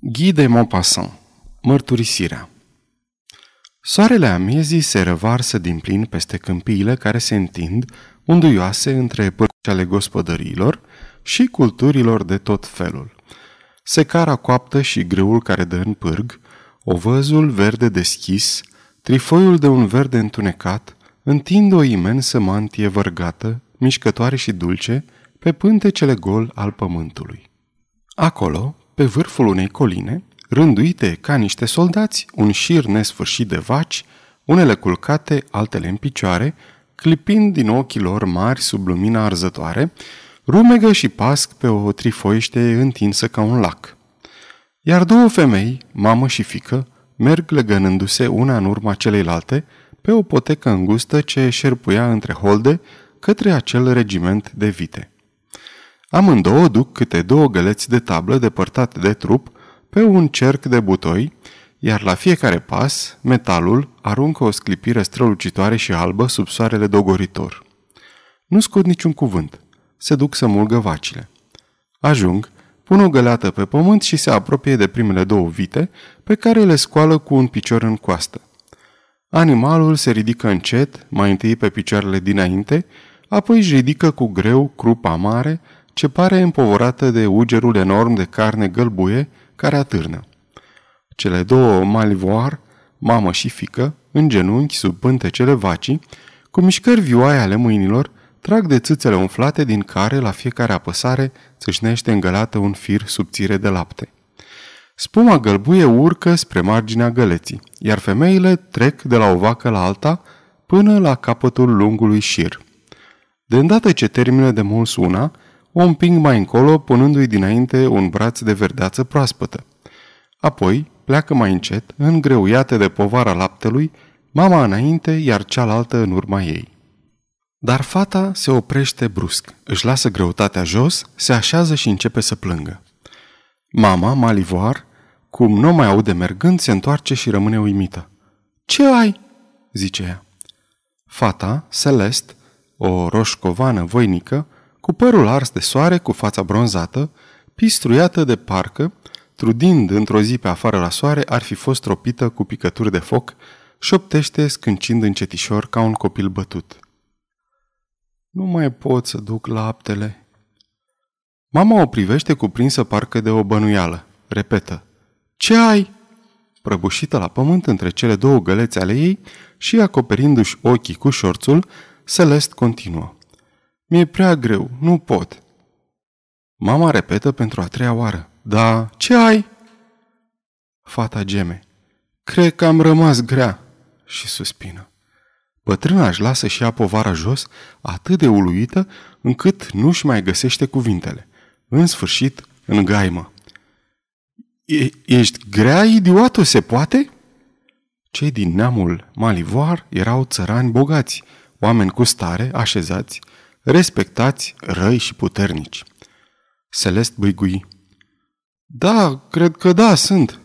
Guy de Maupassant Mărturisirea Soarele amiezii se revarsă din plin peste câmpiile care se întind, unduioase între părți ale gospodăriilor și culturilor de tot felul. Secara coaptă și grâul care dă în pârg, ovăzul verde deschis, trifoiul de un verde întunecat, întind o imensă mantie vărgată, mișcătoare și dulce, pe pântecele gol al pământului. Acolo, pe vârful unei coline, rânduite ca niște soldați, un șir nesfârșit de vaci, unele culcate, altele în picioare, clipind din ochii lor mari sub lumina arzătoare, rumegă și pasc pe o trifoiește întinsă ca un lac. Iar două femei, mamă și fică, merg legănându-se una în urma celeilalte pe o potecă îngustă ce șerpuia între holde către acel regiment de vite. Amândouă duc câte două găleți de tablă depărtate de trup pe un cerc de butoi, iar la fiecare pas, metalul aruncă o sclipire strălucitoare și albă sub soarele dogoritor. Nu scot niciun cuvânt. Se duc să mulgă vacile. Ajung, pun o găleată pe pământ și se apropie de primele două vite, pe care le scoală cu un picior în coastă. Animalul se ridică încet, mai întâi pe picioarele dinainte, apoi își ridică cu greu crupa mare, ce pare împovorată de ugerul enorm de carne gălbuie care atârnă. Cele două malivoar, mamă și fică, în genunchi sub pântecele vacii, cu mișcări vioaie ale mâinilor, trag de țâțele umflate din care la fiecare apăsare țâșnește îngălată un fir subțire de lapte. Spuma gălbuie urcă spre marginea găleții, iar femeile trec de la o vacă la alta până la capătul lungului șir. De îndată ce termină de muls una, o împing mai încolo, punându-i dinainte un braț de verdeață proaspătă. Apoi pleacă mai încet, îngreuiate de povara laptelui, mama înainte, iar cealaltă în urma ei. Dar fata se oprește brusc, își lasă greutatea jos, se așează și începe să plângă. Mama, malivoar, cum nu mai aude mergând, se întoarce și rămâne uimită. Ce ai?" zice ea. Fata, Celest, o roșcovană voinică, cu părul ars de soare, cu fața bronzată, pistruiată de parcă, trudind într-o zi pe afară la soare, ar fi fost tropită cu picături de foc, șoptește scâncind încetișor ca un copil bătut. Nu mai pot să duc laptele. Mama o privește cuprinsă parcă de o bănuială. Repetă. Ce ai? Prăbușită la pământ între cele două gălețe ale ei și acoperindu-și ochii cu șorțul, Celest continuă. Mi-e prea greu, nu pot. Mama repetă pentru a treia oară. Da, ce ai? Fata geme. Cred că am rămas grea. Și suspină. Bătrâna își lasă și ea povara jos, atât de uluită, încât nu-și mai găsește cuvintele. În sfârșit, în gaimă. E- ești grea, idiotă, se poate? Cei din neamul Malivoar erau țărani bogați, oameni cu stare, așezați, respectați, răi și puternici. Celest băigui. Da, cred că da, sunt.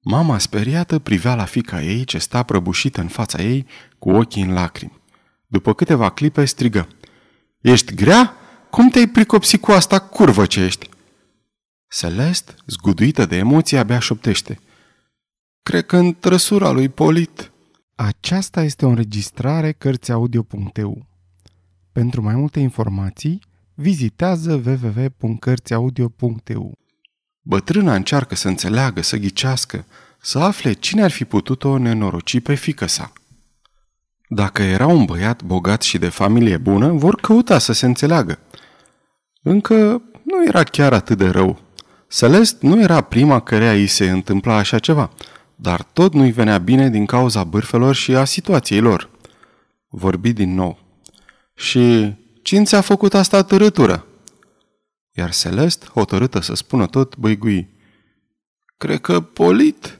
Mama speriată privea la fica ei ce sta prăbușită în fața ei cu ochii în lacrimi. După câteva clipe strigă. Ești grea? Cum te-ai pricopsit cu asta curvă ce ești? Celest, zguduită de emoții, abia șoptește. Cred că în trăsura lui Polit. Aceasta este o înregistrare Cărțiaudio.eu. Pentru mai multe informații, vizitează www.cărțiaudio.eu. Bătrâna încearcă să înțeleagă, să ghicească, să afle cine ar fi putut-o nenoroci pe fică sa. Dacă era un băiat bogat și de familie bună, vor căuta să se înțeleagă. Încă nu era chiar atât de rău. Celest nu era prima cărea îi se întâmpla așa ceva, dar tot nu-i venea bine din cauza bârfelor și a situației lor. Vorbi din nou. Și cine ți-a făcut asta târâtură? Iar Celest, hotărâtă să spună tot, băigui. Cred că Polit.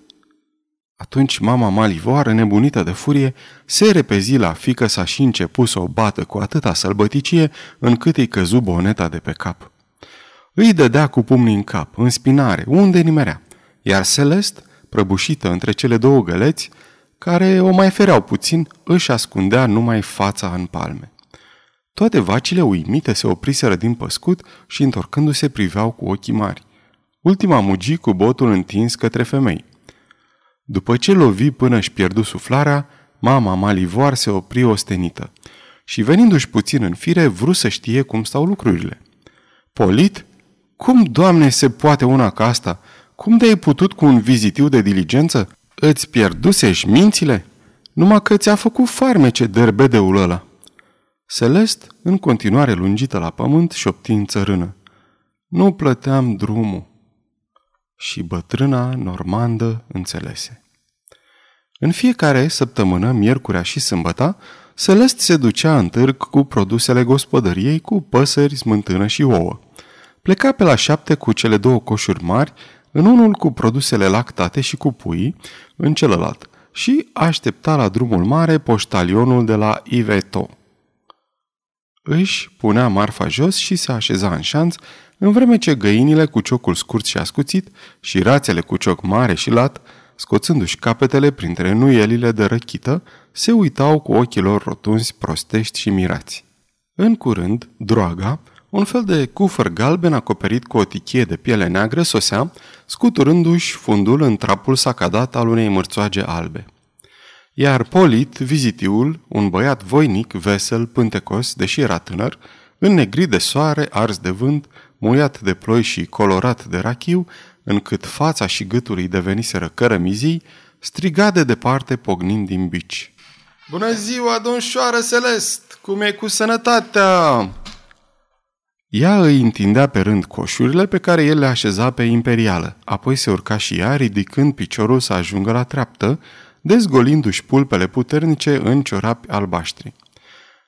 Atunci mama malivoară, nebunită de furie, se repezi la fică sa și începu să o bată cu atâta sălbăticie încât îi căzu boneta de pe cap. Îi dădea cu pumnii în cap, în spinare, unde nimerea, iar Celest, prăbușită între cele două găleți, care o mai fereau puțin, își ascundea numai fața în palme. Toate vacile uimite se opriseră din păscut și întorcându-se priveau cu ochii mari. Ultima mugi cu botul întins către femei. După ce lovi până își pierdu suflarea, mama Malivoar se opri ostenită și venindu-și puțin în fire, vrut să știe cum stau lucrurile. Polit? Cum, Doamne, se poate una ca asta? Cum de-ai putut cu un vizitiu de diligență? Îți pierduse-și mințile? Numai că ți-a făcut farmece derbedeul ăla. Celest, în continuare lungită la pământ, șopti în țărână. Nu plăteam drumul. Și bătrâna normandă înțelese. În fiecare săptămână, miercurea și sâmbăta, Celest se ducea în târg cu produsele gospodăriei, cu păsări, smântână și ouă. Pleca pe la șapte cu cele două coșuri mari, în unul cu produsele lactate și cu pui, în celălalt, și aștepta la drumul mare poștalionul de la Iveto. Își punea marfa jos și se așeza în șanț, în vreme ce găinile cu ciocul scurt și ascuțit și rațele cu cioc mare și lat, scoțându-și capetele printre nuielile de răchită, se uitau cu ochii lor rotunzi, prostești și mirați. În curând, droaga, un fel de cufăr galben acoperit cu o tichie de piele neagră sosea, scuturându-și fundul în trapul sacadat al unei mărțoage albe. Iar Polit, vizitiul, un băiat voinic, vesel, pântecos, deși era tânăr, înnegrit de soare, ars de vânt, muiat de ploi și colorat de rachiu, încât fața și gâtul îi deveniseră cărămizii, striga de departe pognind din bici. Bună ziua, domnșoară Celest! Cum e cu sănătatea? Ea îi întindea pe rând coșurile pe care el le așeza pe imperială, apoi se urca și ea, ridicând piciorul să ajungă la treaptă, dezgolindu-și pulpele puternice în ciorapi albaștri.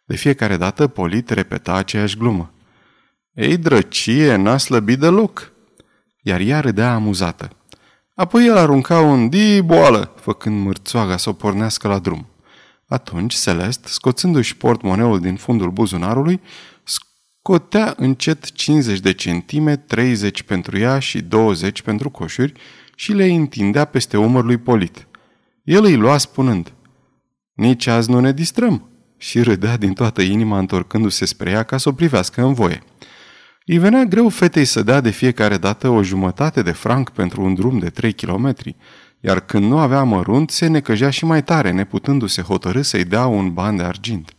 De fiecare dată Polit repeta aceeași glumă. Ei, drăcie, n-a slăbit deloc!" Iar ea râdea amuzată. Apoi el arunca un di boală, făcând mârțoaga să o pornească la drum. Atunci, Celest, scoțându-și portmoneul din fundul buzunarului, scotea încet 50 de centime, 30 pentru ea și 20 pentru coșuri și le întindea peste umăr lui Polit. El îi lua spunând, Nici azi nu ne distrăm, și râdea din toată inima întorcându-se spre ea ca să o privească în voie. Îi venea greu fetei să dea de fiecare dată o jumătate de franc pentru un drum de 3 kilometri, iar când nu avea mărunt, se necăjea și mai tare, neputându-se hotărâ să-i dea un ban de argint.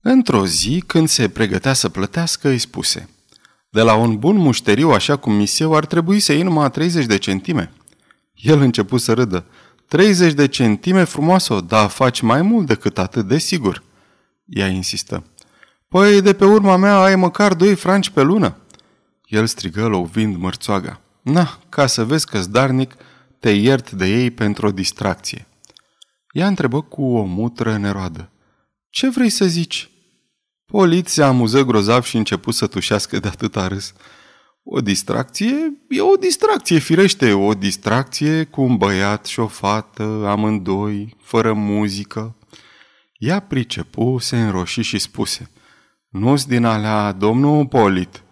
Într-o zi, când se pregătea să plătească, îi spuse De la un bun mușteriu așa cum miseu ar trebui să iei numai 30 de centime. El început să râdă. 30 de centime frumoasă, dar faci mai mult decât atât, de sigur. Ea insistă. Păi, de pe urma mea ai măcar doi franci pe lună. El strigă lovind mărțoaga. Na, ca să vezi că zdarnic te iert de ei pentru o distracție. Ea întrebă cu o mutră neroadă. Ce vrei să zici? Polit se amuză grozav și început să tușească de atâta râs. O distracție e o distracție, firește, o distracție cu un băiat și o fată, amândoi, fără muzică. Ea pricepu, se înroși și spuse, Nu-s din alea, domnul Polit.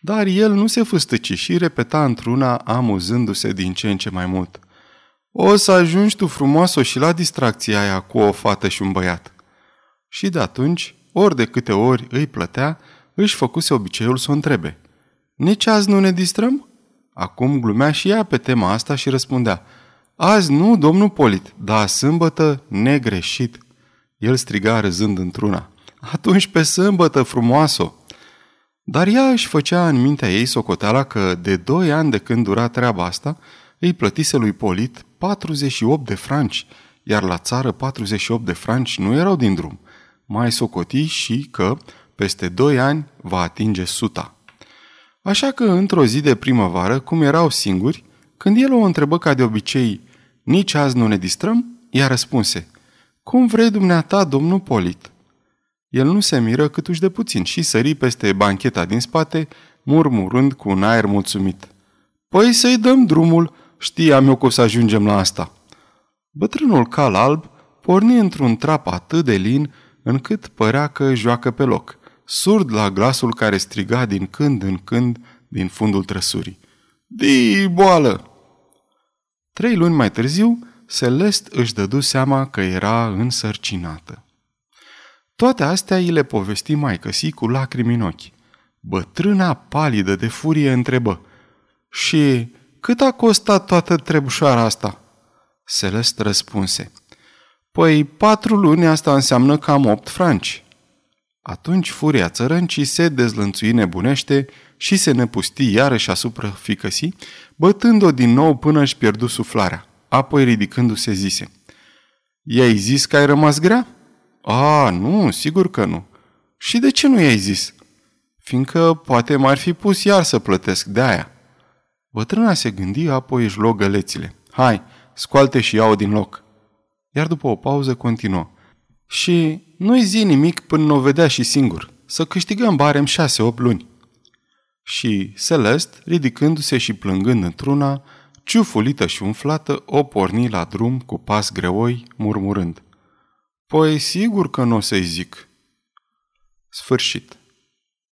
Dar el nu se fâstăci și repeta într-una, amuzându-se din ce în ce mai mult. O să ajungi tu frumoasă și la distracția aia cu o fată și un băiat. Și de atunci, ori de câte ori îi plătea, își făcuse obiceiul să o întrebe. Nici azi nu ne distrăm? Acum glumea și ea pe tema asta și răspundea. Azi nu, domnul Polit, dar sâmbătă negreșit. El striga râzând într-una. Atunci pe sâmbătă, frumoasă! Dar ea își făcea în mintea ei socoteala că de doi ani de când dura treaba asta, îi plătise lui Polit 48 de franci, iar la țară 48 de franci nu erau din drum. Mai socoti și că, peste doi ani, va atinge suta. Așa că, într-o zi de primăvară, cum erau singuri, când el o întrebă ca de obicei, nici azi nu ne distrăm, ea răspunse, Cum vrei dumneata, domnul Polit?" El nu se miră cât uși de puțin și sări peste bancheta din spate, murmurând cu un aer mulțumit. Păi să-i dăm drumul, știam eu că o să ajungem la asta. Bătrânul cal alb porni într-un trap atât de lin încât părea că joacă pe loc, surd la glasul care striga din când în când din fundul trăsurii. Di, boală! Trei luni mai târziu, Celest își dădu seama că era însărcinată. Toate astea îi le povesti mai căsi cu lacrimi în ochi. Bătrâna palidă de furie întrebă, Și cât a costat toată trebușoara asta? Celest răspunse. Păi patru luni asta înseamnă cam opt franci. Atunci furia țărâncii se dezlănțui nebunește și se nepusti iarăși asupra ficăsii, bătând-o din nou până își pierdu suflarea. Apoi ridicându-se zise. I-ai zis că ai rămas grea? A, nu, sigur că nu. Și de ce nu i-ai zis? Fiindcă poate m-ar fi pus iar să plătesc de aia. Bătrâna se gândi, apoi își luă gălețile. Hai, scoalte și iau din loc. Iar după o pauză continuă. Și nu-i zi nimic până nu o vedea și singur. Să câștigăm barem șase-opt luni. Și Celest, ridicându-se și plângând într-una, ciufulită și umflată, o porni la drum cu pas greoi, murmurând. Păi sigur că nu o să-i zic. Sfârșit.